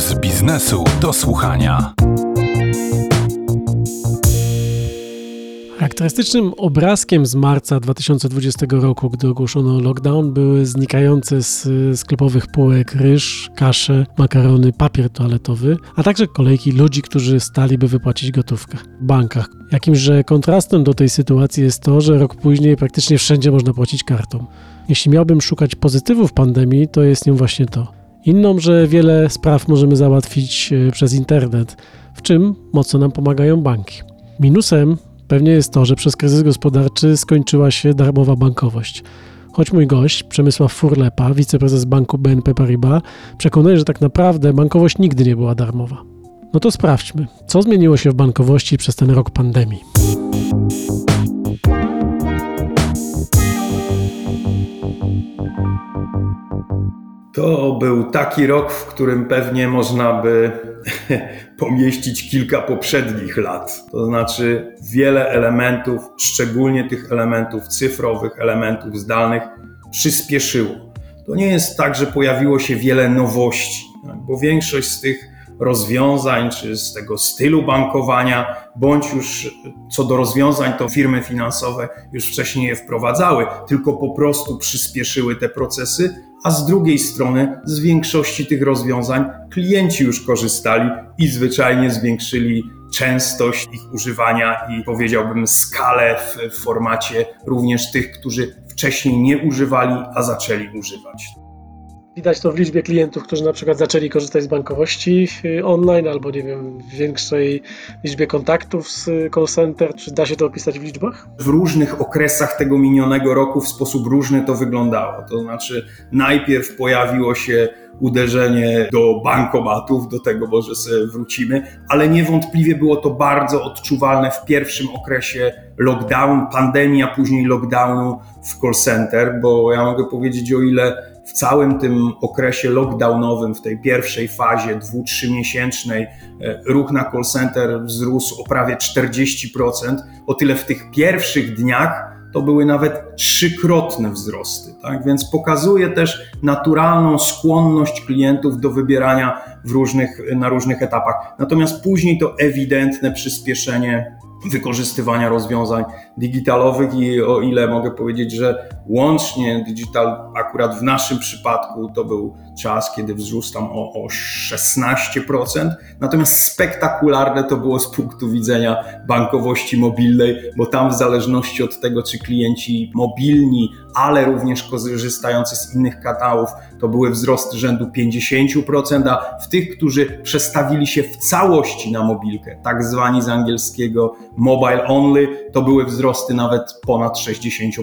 z biznesu do słuchania. Charakterystycznym obrazkiem z marca 2020 roku, gdy ogłoszono lockdown, były znikające z sklepowych półek ryż, kasze, makarony, papier toaletowy, a także kolejki ludzi, którzy stali, by wypłacić gotówkę w bankach. Jakimże kontrastem do tej sytuacji jest to, że rok później praktycznie wszędzie można płacić kartą. Jeśli miałbym szukać pozytywów pandemii, to jest nią właśnie to. Inną, że wiele spraw możemy załatwić e, przez internet, w czym mocno nam pomagają banki. Minusem pewnie jest to, że przez kryzys gospodarczy skończyła się darmowa bankowość. Choć mój gość, Przemysław Furlepa, wiceprezes banku BNP Paribas, przekonuje, że tak naprawdę bankowość nigdy nie była darmowa. No to sprawdźmy, co zmieniło się w bankowości przez ten rok pandemii. To był taki rok, w którym pewnie można by pomieścić kilka poprzednich lat. To znaczy wiele elementów, szczególnie tych elementów cyfrowych, elementów zdalnych, przyspieszyło. To nie jest tak, że pojawiło się wiele nowości, bo większość z tych rozwiązań, czy z tego stylu bankowania, bądź już co do rozwiązań, to firmy finansowe już wcześniej je wprowadzały, tylko po prostu przyspieszyły te procesy, a z drugiej strony z większości tych rozwiązań klienci już korzystali i zwyczajnie zwiększyli częstość ich używania i powiedziałbym skalę w formacie również tych, którzy wcześniej nie używali, a zaczęli używać. Widać to w liczbie klientów, którzy na przykład zaczęli korzystać z bankowości y, online albo nie wiem, w większej liczbie kontaktów z call center. Czy da się to opisać w liczbach? W różnych okresach tego minionego roku w sposób różny to wyglądało. To znaczy, najpierw pojawiło się uderzenie do bankomatów, do tego może sobie wrócimy, ale niewątpliwie było to bardzo odczuwalne w pierwszym okresie lockdown, pandemii, a później lockdownu w call center, bo ja mogę powiedzieć, o ile w całym tym okresie lockdownowym, w tej pierwszej fazie, dwu, trzymiesięcznej, e, ruch na call center wzrósł o prawie 40%. O tyle w tych pierwszych dniach to były nawet trzykrotne wzrosty. Tak? Więc pokazuje też naturalną skłonność klientów do wybierania w różnych, na różnych etapach. Natomiast później to ewidentne przyspieszenie wykorzystywania rozwiązań digitalowych i o ile mogę powiedzieć, że łącznie digital akurat w naszym przypadku to był czas, kiedy wzrósł tam o, o 16%, natomiast spektakularne to było z punktu widzenia bankowości mobilnej, bo tam w zależności od tego, czy klienci mobilni, ale również korzystający z innych kanałów, to były wzrosty rzędu 50%, a w tych, którzy przestawili się w całości na mobilkę, tak zwani z angielskiego mobile only, to były wzrosty nawet ponad 60%.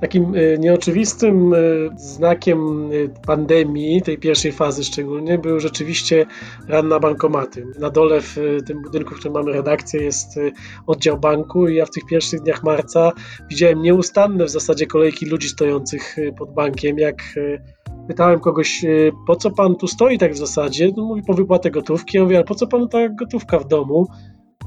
Takim e, nieoczywistym e, znakiem e, pandemii, tej pierwszej fazy szczególnie, był rzeczywiście ran na bankomaty. Na dole w tym budynku, w którym mamy redakcję, jest oddział banku i ja w tych pierwszych dniach marca widziałem nieustanne w zasadzie kolejki ludzi stojących pod bankiem. Jak pytałem kogoś, po co pan tu stoi tak w zasadzie, no mówi po wypłatę gotówki. Ja mówię, ale po co panu ta gotówka w domu?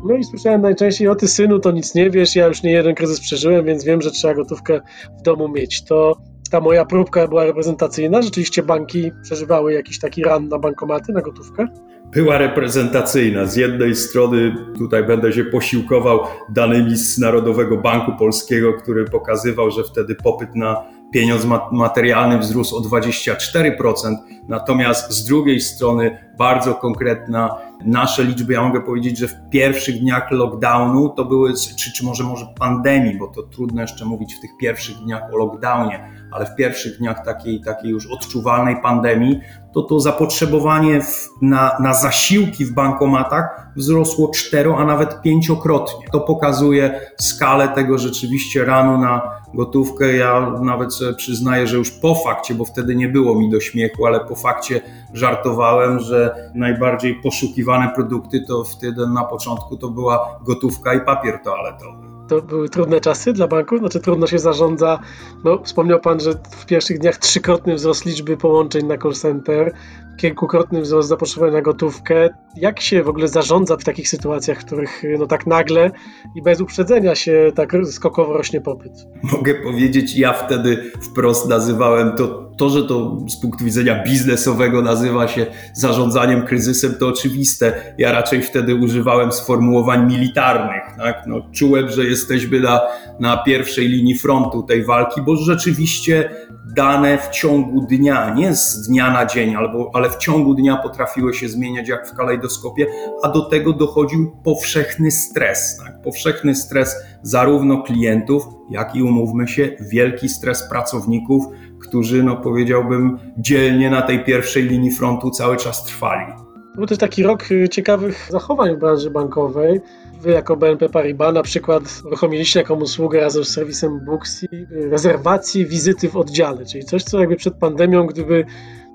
No i słyszałem najczęściej, o ty synu, to nic nie wiesz, ja już nie jeden kryzys przeżyłem, więc wiem, że trzeba gotówkę w domu mieć. To ta moja próbka była reprezentacyjna. Rzeczywiście banki przeżywały jakiś taki ran na bankomaty, na gotówkę? Była reprezentacyjna. Z jednej strony tutaj będę się posiłkował danymi z Narodowego Banku Polskiego, który pokazywał, że wtedy popyt na pieniądz materialny wzrósł o 24%, natomiast z drugiej strony bardzo konkretna nasze liczby, ja mogę powiedzieć, że w pierwszych dniach lockdownu to były, czy, czy może, może pandemii, bo to trudno jeszcze mówić w tych pierwszych dniach o lockdownie, ale w pierwszych dniach takiej, takiej już odczuwalnej pandemii, to to zapotrzebowanie w, na, na zasiłki w bankomatach wzrosło cztero, a nawet pięciokrotnie. To pokazuje skalę tego rzeczywiście ranu na gotówkę. Ja nawet przyznaję, że już po fakcie, bo wtedy nie było mi do śmiechu, ale po fakcie żartowałem, że najbardziej poszukiwane produkty to wtedy na początku to była gotówka i papier toaletowy to były trudne czasy dla banków, znaczy trudno się zarządza. No, wspomniał Pan, że w pierwszych dniach trzykrotny wzrost liczby połączeń na call center, kilkukrotny wzrost zapotrzebowania na gotówkę. Jak się w ogóle zarządza w takich sytuacjach, w których no tak nagle i bez uprzedzenia się tak skokowo rośnie popyt? Mogę powiedzieć, ja wtedy wprost nazywałem to to, że to z punktu widzenia biznesowego nazywa się zarządzaniem kryzysem, to oczywiste. Ja raczej wtedy używałem sformułowań militarnych. Tak? No, czułem, że jesteśmy na, na pierwszej linii frontu tej walki, bo rzeczywiście dane w ciągu dnia, nie z dnia na dzień, albo, ale w ciągu dnia potrafiły się zmieniać jak w kalejdoskopie, a do tego dochodził powszechny stres. Tak? Powszechny stres zarówno klientów, jak i umówmy się, wielki stres pracowników, którzy, no powiedziałbym, dzielnie na tej pierwszej linii frontu cały czas trwali. Był też taki rok y, ciekawych zachowań w branży bankowej. Wy jako BNP Paribas na przykład uruchomiliście jaką usługę razem z serwisem Booksy rezerwację wizyty w oddziale, czyli coś, co jakby przed pandemią, gdyby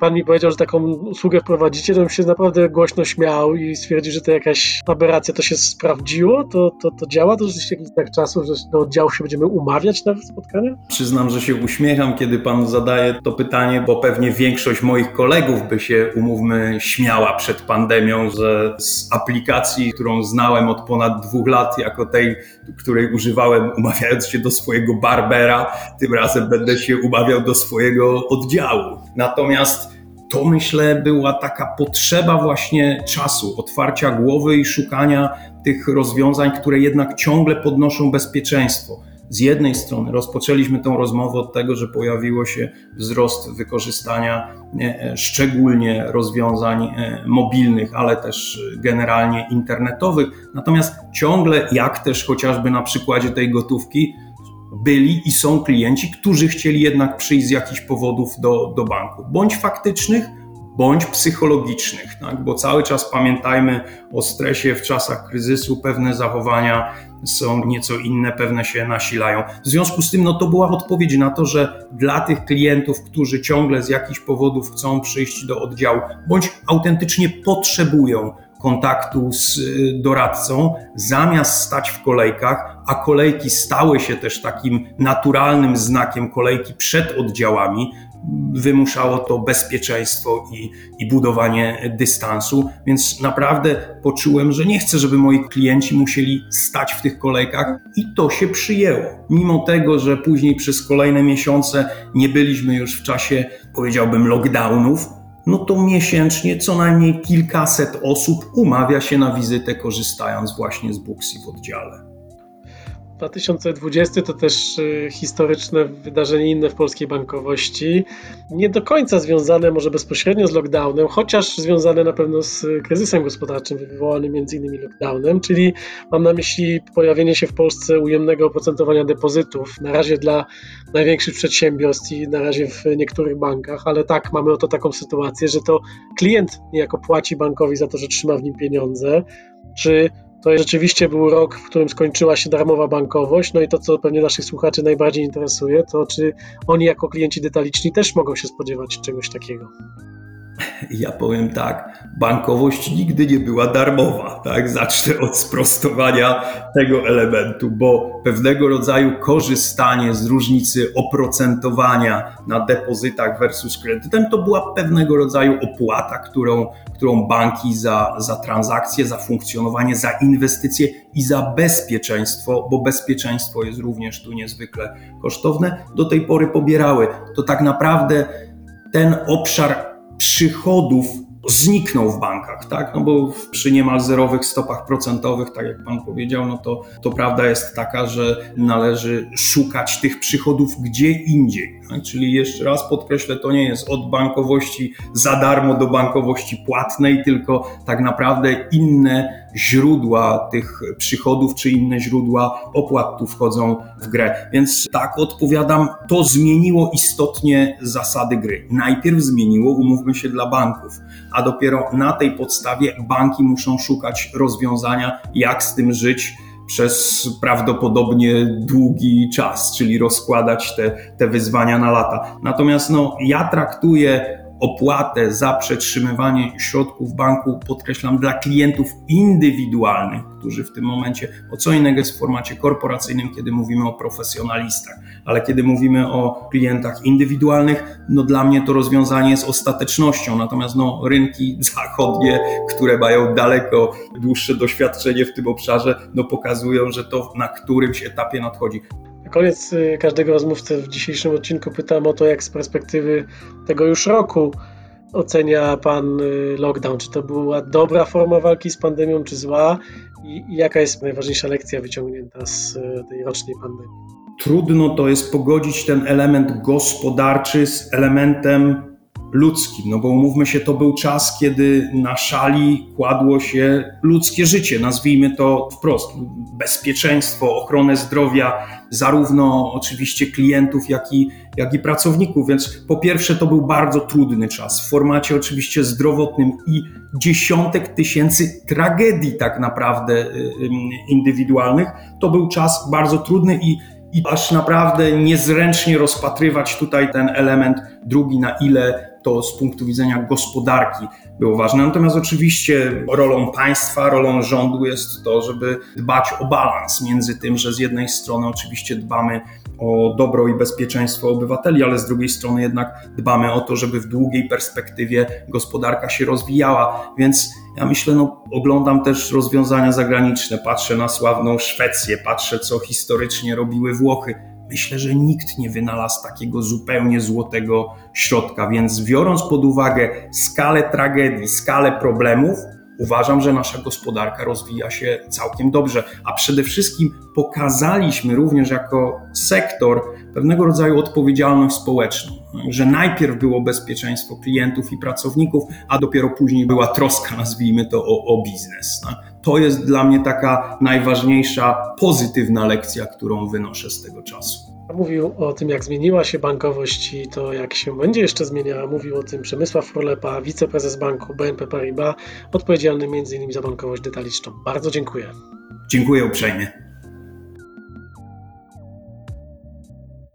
pan mi powiedział, że taką usługę wprowadzicie, to bym się naprawdę głośno śmiał i stwierdził, że to jakaś aberracja, to się sprawdziło, to, to, to działa, to rzeczywiście jakiś tak czasu, że do oddziału się będziemy umawiać na spotkania? Przyznam, że się uśmiecham, kiedy pan zadaje to pytanie, bo pewnie większość moich kolegów by się, umówmy, śmiała przed pandemią, że z aplikacji, którą znałem od ponad dwóch lat, jako tej, której używałem umawiając się do swojego barbera, tym razem będę się umawiał do swojego oddziału. Natomiast to myślę była taka potrzeba właśnie czasu, otwarcia głowy i szukania tych rozwiązań, które jednak ciągle podnoszą bezpieczeństwo. Z jednej strony rozpoczęliśmy tą rozmowę od tego, że pojawiło się wzrost wykorzystania e, szczególnie rozwiązań e, mobilnych, ale też generalnie internetowych. Natomiast ciągle, jak też chociażby na przykładzie tej gotówki, byli i są klienci, którzy chcieli jednak przyjść z jakichś powodów do, do banku, bądź faktycznych, bądź psychologicznych, tak? bo cały czas pamiętajmy o stresie w czasach kryzysu, pewne zachowania są nieco inne, pewne się nasilają. W związku z tym no, to była odpowiedź na to, że dla tych klientów, którzy ciągle z jakichś powodów chcą przyjść do oddziału, bądź autentycznie potrzebują kontaktu z y, doradcą, zamiast stać w kolejkach, a kolejki stały się też takim naturalnym znakiem kolejki przed oddziałami, wymuszało to bezpieczeństwo i, i budowanie dystansu, więc naprawdę poczułem, że nie chcę, żeby moi klienci musieli stać w tych kolejkach i to się przyjęło. Mimo tego, że później przez kolejne miesiące nie byliśmy już w czasie, powiedziałbym, lockdownów, no to miesięcznie co najmniej kilkaset osób umawia się na wizytę, korzystając właśnie z Booksy w oddziale. 2020 to też y, historyczne wydarzenie inne w polskiej bankowości. Nie do końca związane może bezpośrednio z lockdownem, chociaż związane na pewno z kryzysem gospodarczym wywołanym innymi lockdownem, czyli mam na myśli pojawienie się w Polsce ujemnego oprocentowania depozytów, na razie dla największych przedsiębiorstw i na razie w niektórych bankach, ale tak, mamy oto taką sytuację, że to klient niejako płaci bankowi za to, że trzyma w nim pieniądze, czy to rzeczywiście był rok, w którym skończyła się darmowa bankowość. No i to, co pewnie naszych słuchaczy najbardziej interesuje, to czy oni jako klienci detaliczni też mogą się spodziewać czegoś takiego. Ja powiem tak, bankowość nigdy nie była darmowa. Tak? Zacznę od sprostowania tego elementu, bo pewnego rodzaju korzystanie z różnicy oprocentowania na depozytach versus kredytem to była pewnego rodzaju opłata, którą, którą banki za, za transakcje, za funkcjonowanie, za inwestycje i za bezpieczeństwo, bo bezpieczeństwo jest również tu niezwykle kosztowne, do tej pory pobierały. To tak naprawdę ten obszar przychodów zniknął w bankach, tak? No bo przy niemal zerowych stopach procentowych, tak jak pan powiedział, no to, to prawda jest taka, że należy szukać tych przychodów gdzie indziej. Tak? Czyli jeszcze raz podkreślę, to nie jest od bankowości za darmo do bankowości płatnej, tylko tak naprawdę inne źródła tych przychodów czy inne źródła opłat tu wchodzą w grę. Więc tak odpowiadam, to zmieniło istotnie zasady gry. Najpierw zmieniło, umówmy się, dla banków, a dopiero na tej podstawie banki muszą szukać rozwiązania, jak z tym żyć przez prawdopodobnie długi czas, czyli rozkładać te, te wyzwania na lata. Natomiast no, ja traktuję opłatę za przetrzymywanie środków banku, podkreślam, dla klientów indywidualnych, którzy w tym momencie, o co innego jest w formacie korporacyjnym, kiedy mówimy o profesjonalistach, ale kiedy mówimy o klientach indywidualnych, no dla mnie to rozwiązanie jest ostatecznością, natomiast no, rynki zachodnie, które mają daleko dłuższe doświadczenie w tym obszarze, no pokazują, że to na którymś etapie nadchodzi koniec y, każdego rozmówcę w dzisiejszym odcinku pytam o to, jak z perspektywy tego już roku ocenia Pan y, lockdown? Czy to była dobra forma walki z pandemią, czy zła? I, i jaka jest najważniejsza lekcja wyciągnięta z y, tej rocznej pandemii? Trudno to jest pogodzić ten element gospodarczy z elementem ludzkim, no bo umówmy się, to był czas, kiedy na szali kładło się ludzkie życie, nazwijmy to wprost, bezpieczeństwo, ochronę zdrowia, zarówno oczywiście klientów, jak i, jak i pracowników, więc po pierwsze to był bardzo trudny czas. W formacie oczywiście zdrowotnym i dziesiątek tysięcy tragedii tak naprawdę y, y, indywidualnych. To był czas bardzo trudny i i aż naprawdę niezręcznie rozpatrywać tutaj ten element drugi, na ile to z punktu widzenia gospodarki było ważne. Natomiast oczywiście rolą państwa, rolą rządu jest to, żeby dbać o balans między tym, że z jednej strony oczywiście dbamy o dobro i bezpieczeństwo obywateli, ale z drugiej strony jednak dbamy o to, żeby w długiej perspektywie gospodarka się rozwijała. Więc ja myślę, no, oglądam też rozwiązania zagraniczne, patrzę na sławną Szwecję, patrzę, co historycznie robiły Włochy myślę, że nikt nie wynalazł takiego zupełnie złotego środka, więc biorąc pod uwagę skalę tragedii, skalę problemów, uważam, że nasza gospodarka rozwija się całkiem dobrze, a przede wszystkim pokazaliśmy również jako sektor pewnego rodzaju odpowiedzialność społeczną, że najpierw było bezpieczeństwo klientów i pracowników, a dopiero później była troska, nazwijmy to, o, o biznes. No. To jest dla mnie taka najważniejsza pozytywna lekcja, którą wynoszę z tego czasu. Mówił o tym, jak zmieniła się bankowość i to, jak się będzie jeszcze zmieniała. Mówił o tym Przemysław Furlepa, wiceprezes banku BNP Paribas, odpowiedzialny m.in. za bankowość detaliczną. Bardzo dziękuję. Dziękuję uprzejmie.